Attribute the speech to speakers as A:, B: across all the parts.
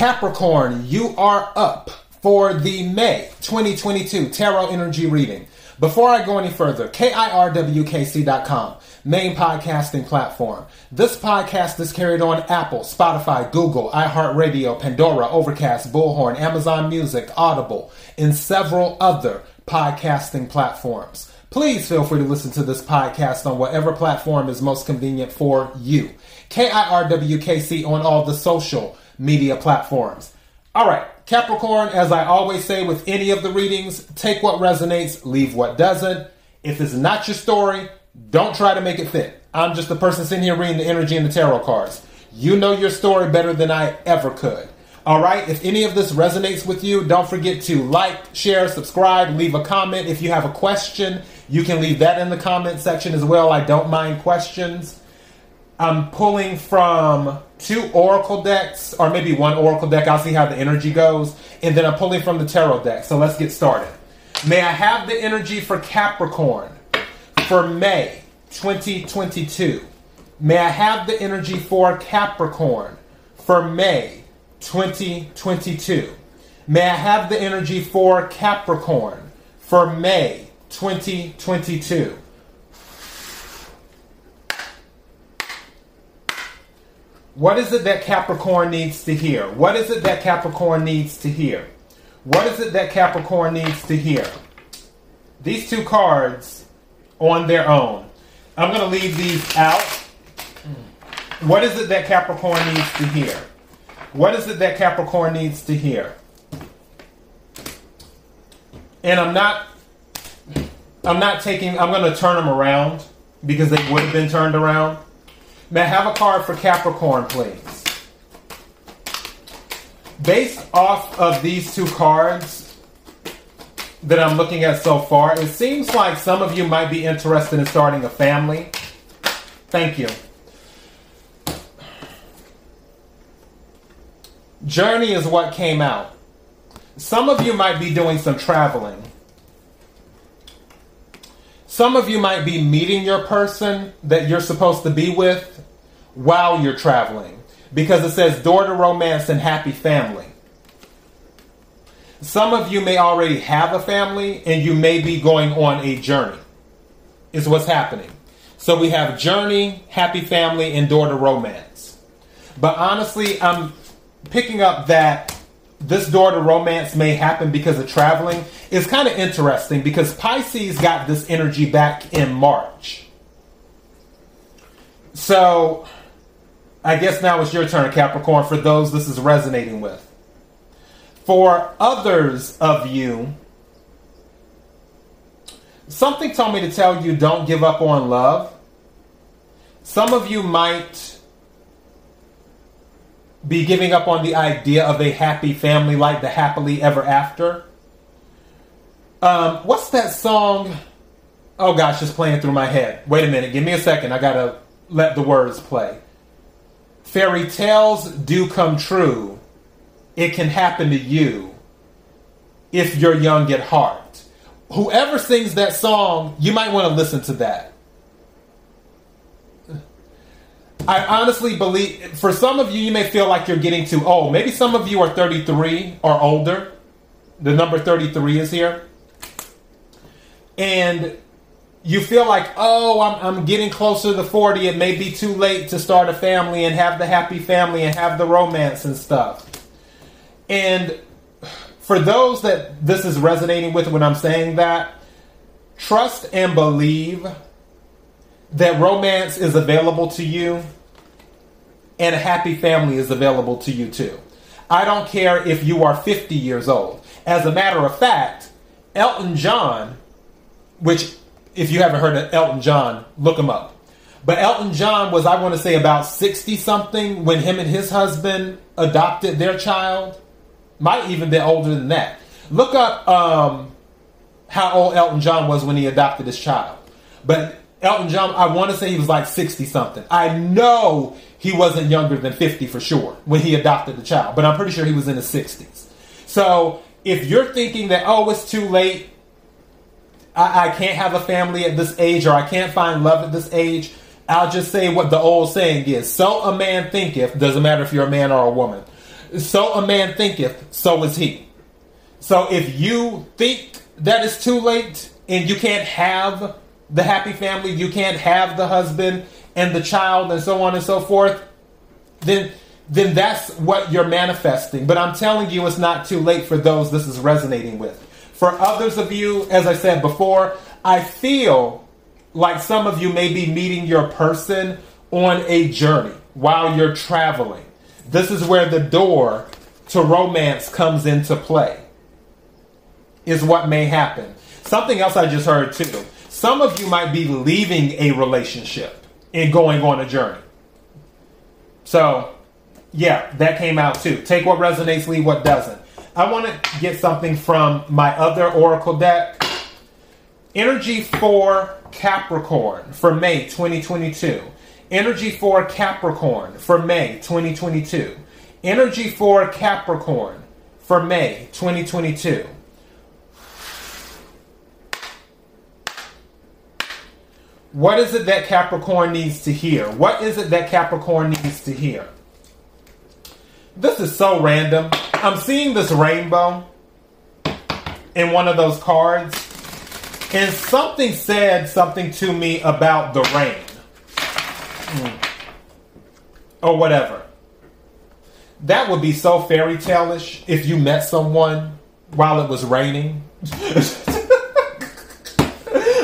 A: Capricorn, you are up for the May 2022 Tarot Energy Reading. Before I go any further, KIRWKC.com, main podcasting platform. This podcast is carried on Apple, Spotify, Google, iHeartRadio, Pandora, Overcast, Bullhorn, Amazon Music, Audible, and several other podcasting platforms. Please feel free to listen to this podcast on whatever platform is most convenient for you. KIRWKC on all the social media platforms. All right, Capricorn, as I always say with any of the readings, take what resonates, leave what doesn't. If it's not your story, don't try to make it fit. I'm just the person sitting here reading the energy and the tarot cards. You know your story better than I ever could. All right, if any of this resonates with you, don't forget to like, share, subscribe, leave a comment. If you have a question, you can leave that in the comment section as well. I don't mind questions. I'm pulling from two oracle decks, or maybe one oracle deck. I'll see how the energy goes. And then I'm pulling from the tarot deck. So let's get started. May I have the energy for Capricorn for May 2022? May I have the energy for Capricorn for May 2022? May I have the energy for Capricorn for May 2022? What is it that Capricorn needs to hear? What is it that Capricorn needs to hear? What is it that Capricorn needs to hear? These two cards on their own. I'm going to leave these out. What is it that Capricorn needs to hear? What is it that Capricorn needs to hear? And I'm not I'm not taking I'm going to turn them around because they would have been turned around. May I have a card for Capricorn, please? Based off of these two cards that I'm looking at so far, it seems like some of you might be interested in starting a family. Thank you. Journey is what came out. Some of you might be doing some traveling. Some of you might be meeting your person that you're supposed to be with while you're traveling because it says door to romance and happy family. Some of you may already have a family and you may be going on a journey, is what's happening. So we have journey, happy family, and door to romance. But honestly, I'm picking up that this door to romance may happen because of traveling is kind of interesting because Pisces got this energy back in March. So I guess now it's your turn, Capricorn, for those this is resonating with. For others of you, something told me to tell you don't give up on love. Some of you might be giving up on the idea of a happy family like the happily ever after. Um, what's that song? Oh gosh, it's playing through my head. Wait a minute, give me a second. I gotta let the words play. Fairy tales do come true. It can happen to you if you're young at heart. Whoever sings that song, you might want to listen to that. I honestly believe, for some of you, you may feel like you're getting too old. Maybe some of you are 33 or older. The number 33 is here. And you feel like, oh, I'm, I'm getting closer to 40. It may be too late to start a family and have the happy family and have the romance and stuff. And for those that this is resonating with when I'm saying that, trust and believe that romance is available to you and a happy family is available to you too. I don't care if you are 50 years old. As a matter of fact, Elton John, which if you haven't heard of Elton John, look him up. But Elton John was, I want to say, about 60 something when him and his husband adopted their child. Might even be older than that. Look up um, how old Elton John was when he adopted his child. But Elton John, I want to say he was like 60 something. I know he wasn't younger than 50 for sure when he adopted the child, but I'm pretty sure he was in his 60s. So if you're thinking that, oh, it's too late, I, I can't have a family at this age, or I can't find love at this age, I'll just say what the old saying is so a man thinketh, doesn't matter if you're a man or a woman. So a man thinketh, so is he. So if you think that it's too late and you can't have the happy family, you can't have the husband and the child and so on and so forth, then then that's what you're manifesting. But I'm telling you it's not too late for those this is resonating with. For others of you, as I said before, I feel like some of you may be meeting your person on a journey while you're traveling. This is where the door to romance comes into play. Is what may happen. Something else I just heard too. Some of you might be leaving a relationship and going on a journey. So, yeah, that came out too. Take what resonates, leave what doesn't. I want to get something from my other Oracle deck. Energy for Capricorn for May 2022. Energy for Capricorn for May 2022. Energy for Capricorn for May 2022. What is it that Capricorn needs to hear? What is it that Capricorn needs to hear? This is so random. I'm seeing this rainbow in one of those cards, and something said something to me about the rain. Mm. Or whatever. That would be so fairy tale-ish if you met someone while it was raining.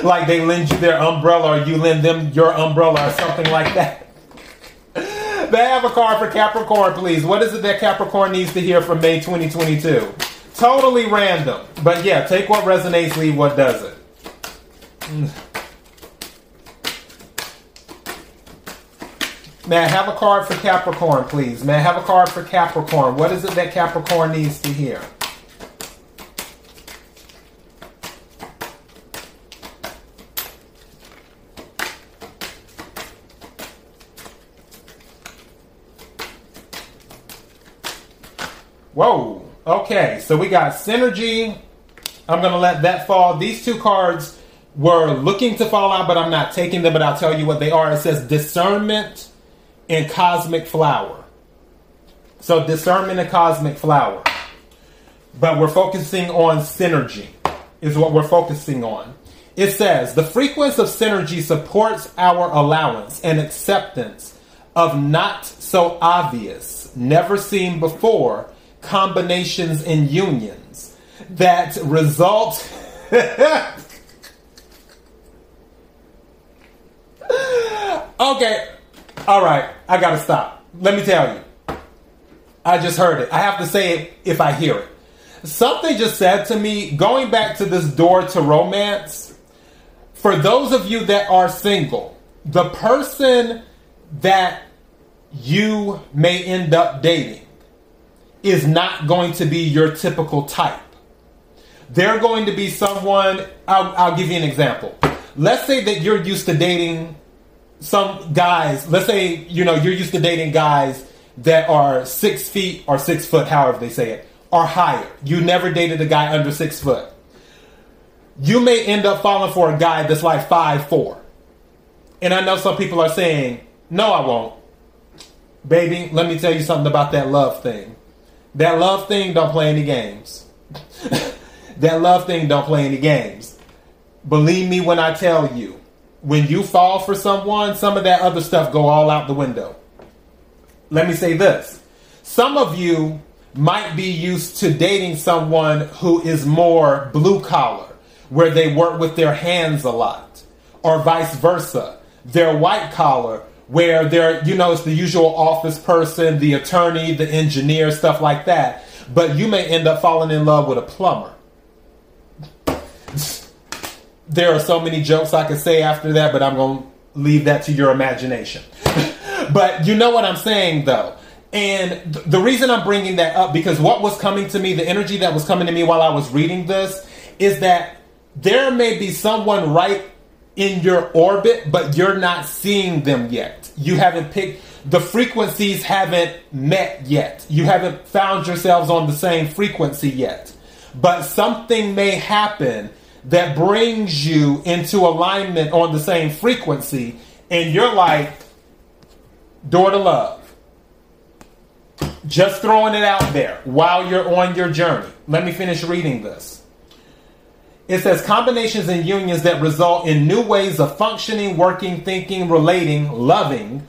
A: like they lend you their umbrella or you lend them your umbrella or something like that. Have a card for Capricorn, please. What is it that Capricorn needs to hear from May 2022? Totally random. But yeah, take what resonates, leave what doesn't. Mm. May I have a card for Capricorn, please? May I have a card for Capricorn? What is it that Capricorn needs to hear? Whoa. Okay, so we got synergy. I'm going to let that fall. These two cards were looking to fall out, but I'm not taking them, but I'll tell you what they are. It says discernment and cosmic flower. So discernment and cosmic flower. But we're focusing on synergy, is what we're focusing on. It says the frequency of synergy supports our allowance and acceptance of not so obvious, never seen before combinations and unions that result. okay, all right, I gotta stop. Let me tell you. I just heard it. I have to say it if I hear it. Something just said to me, going back to this door to romance, for those of you that are single, the person that you may end up dating is not going to be your typical type. They're going to be someone, I'll, I'll give you an example. Let's say that you're used to dating some guys, let's say, you know, you're used to dating guys that are six feet or six foot, however they say it, or higher. You never dated a guy under six foot. You may end up falling for a guy that's like five four. And I know some people are saying, no, I won't. Baby, let me tell you something about that love thing. That love thing don't play any games. that love thing don't play any games. Believe me when I tell you, when you fall for someone, some of that other stuff go all out the window. Let me say this. Some of you might be used to dating someone who is more blue collar, where they work with their hands a lot, or vice versa. They're white collar, where they're, you know, it's the usual office person, the attorney, the engineer, stuff like that. But you may end up falling in love with a plumber. There are so many jokes I could say after that, but I'm going to leave that to your imagination. but you know what I'm saying, though. And th- the reason I'm bringing that up, because what was coming to me, the energy that was coming to me while I was reading this, is that there may be someone right in your orbit, but you're not seeing them yet. You haven't picked, the frequencies haven't met yet. You haven't found yourselves on the same frequency yet. But something may happen that brings you into alignment on the same frequency, and you're like, door to love. Just throwing it out there while you're on your journey. Let me finish reading this. It says combinations and unions that result in new ways of functioning, working, thinking, relating, loving,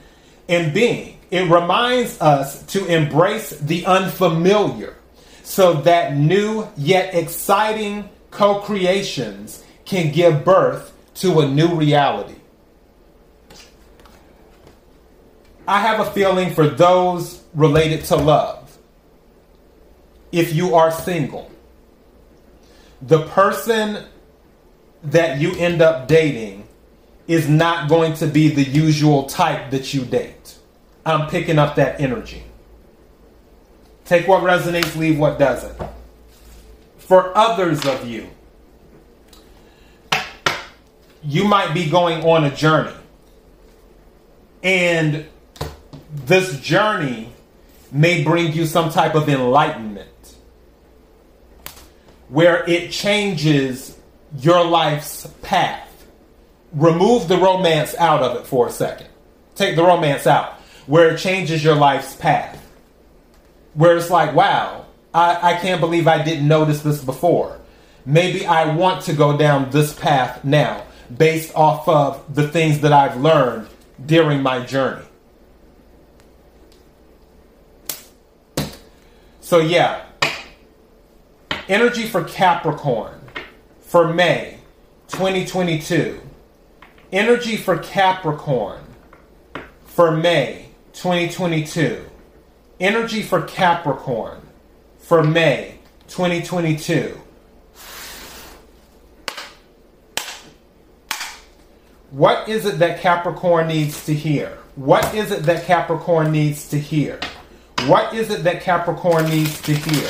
A: and being. It reminds us to embrace the unfamiliar so that new yet exciting co creations can give birth to a new reality. I have a feeling for those related to love. If you are single, the person that you end up dating is not going to be the usual type that you date. I'm picking up that energy. Take what resonates, leave what doesn't. For others of you, you might be going on a journey. And this journey may bring you some type of enlightenment where it changes your life's path. Remove the romance out of it for a second. Take the romance out, where it changes your life's path. Where it's like, wow, I, I can't believe I didn't notice this before. Maybe I want to go down this path now, based off of the things that I've learned during my journey. So, yeah, energy for Capricorn for May 2022. Energy for Capricorn for May 2022. Energy for Capricorn for May 2022. What is it that Capricorn needs to hear? What is it that Capricorn needs to hear? What is it that Capricorn needs to hear?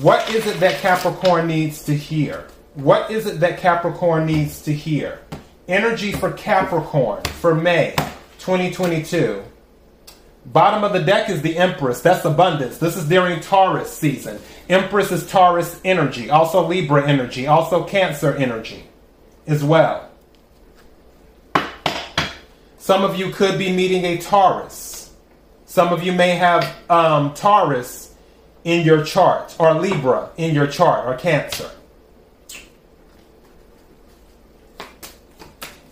A: What is it that Capricorn needs to hear? What is it that Capricorn needs to hear? Energy for Capricorn for May 2022. Bottom of the deck is the Empress. That's abundance. This is during Taurus season. Empress is Taurus energy, also Libra energy, also Cancer energy as well. Some of you could be meeting a Taurus. Some of you may have um, Taurus in your chart, or Libra in your chart, or Cancer.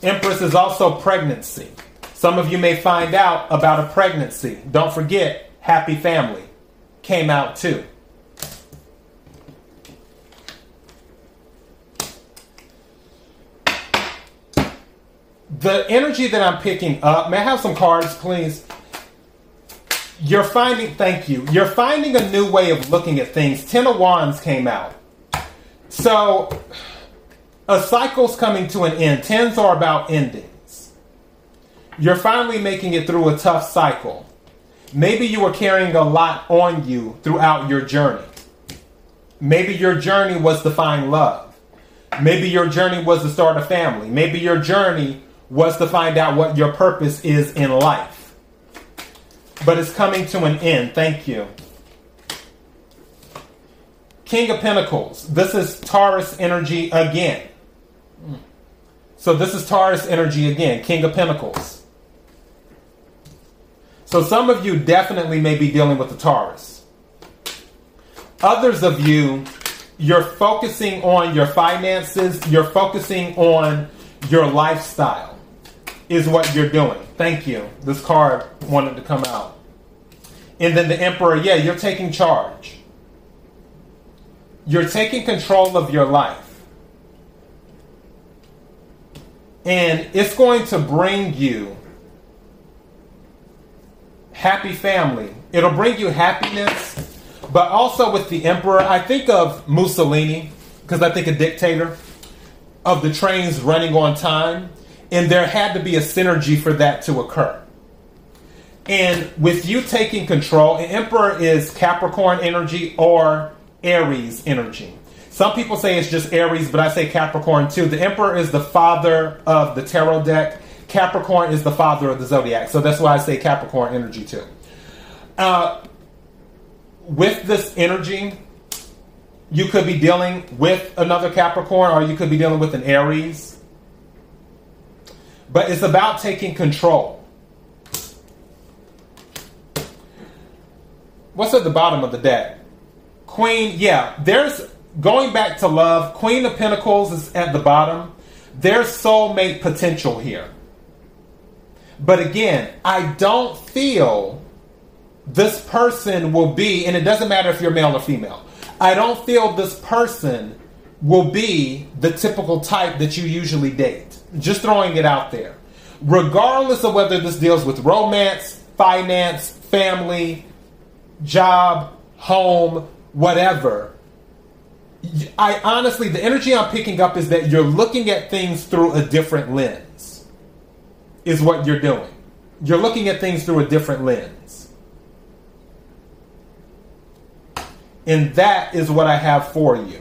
A: Empress is also pregnancy. Some of you may find out about a pregnancy. Don't forget, Happy Family came out too. The energy that I'm picking up, may I have some cards, please? You're finding thank you. You're finding a new way of looking at things. Ten of wands came out. So a cycle's coming to an end. Tens are about endings. You're finally making it through a tough cycle. Maybe you were carrying a lot on you throughout your journey. Maybe your journey was to find love. Maybe your journey was to start a family. Maybe your journey was to find out what your purpose is in life but it's coming to an end. Thank you. King of Pentacles. This is Taurus energy again. So this is Taurus energy again. King of Pentacles. So some of you definitely may be dealing with the Taurus. Others of you, you're focusing on your finances, you're focusing on your lifestyle, is what you're doing. Thank you. This card wanted to come out. And then the emperor, yeah, you're taking charge. You're taking control of your life. And it's going to bring you happy family. It'll bring you happiness, but also with the emperor, I think of Mussolini, because I think a dictator, of the trains running on time. And there had to be a synergy for that to occur. And with you taking control, an emperor is Capricorn energy or Aries energy. Some people say it's just Aries, but I say Capricorn too. The emperor is the father of the tarot deck. Capricorn is the father of the zodiac. So that's why I say Capricorn energy too. Uh, with this energy, you could be dealing with another Capricorn or you could be dealing with an Aries. But it's about taking control. what's at the bottom of the deck? Queen, yeah, there's going back to love. Queen of Pentacles is at the bottom. There's soulmate potential here. But again, I don't feel this person will be, and it doesn't matter if you're male or female, I don't feel this person will be the typical type that you usually date. Just throwing it out there. Regardless of whether this deals with romance, finance, family, job, home, whatever. I honestly, the energy I'm picking up is that you're looking at things through a different lens, is what you're doing. You're looking at things through a different lens. And that is what I have for you.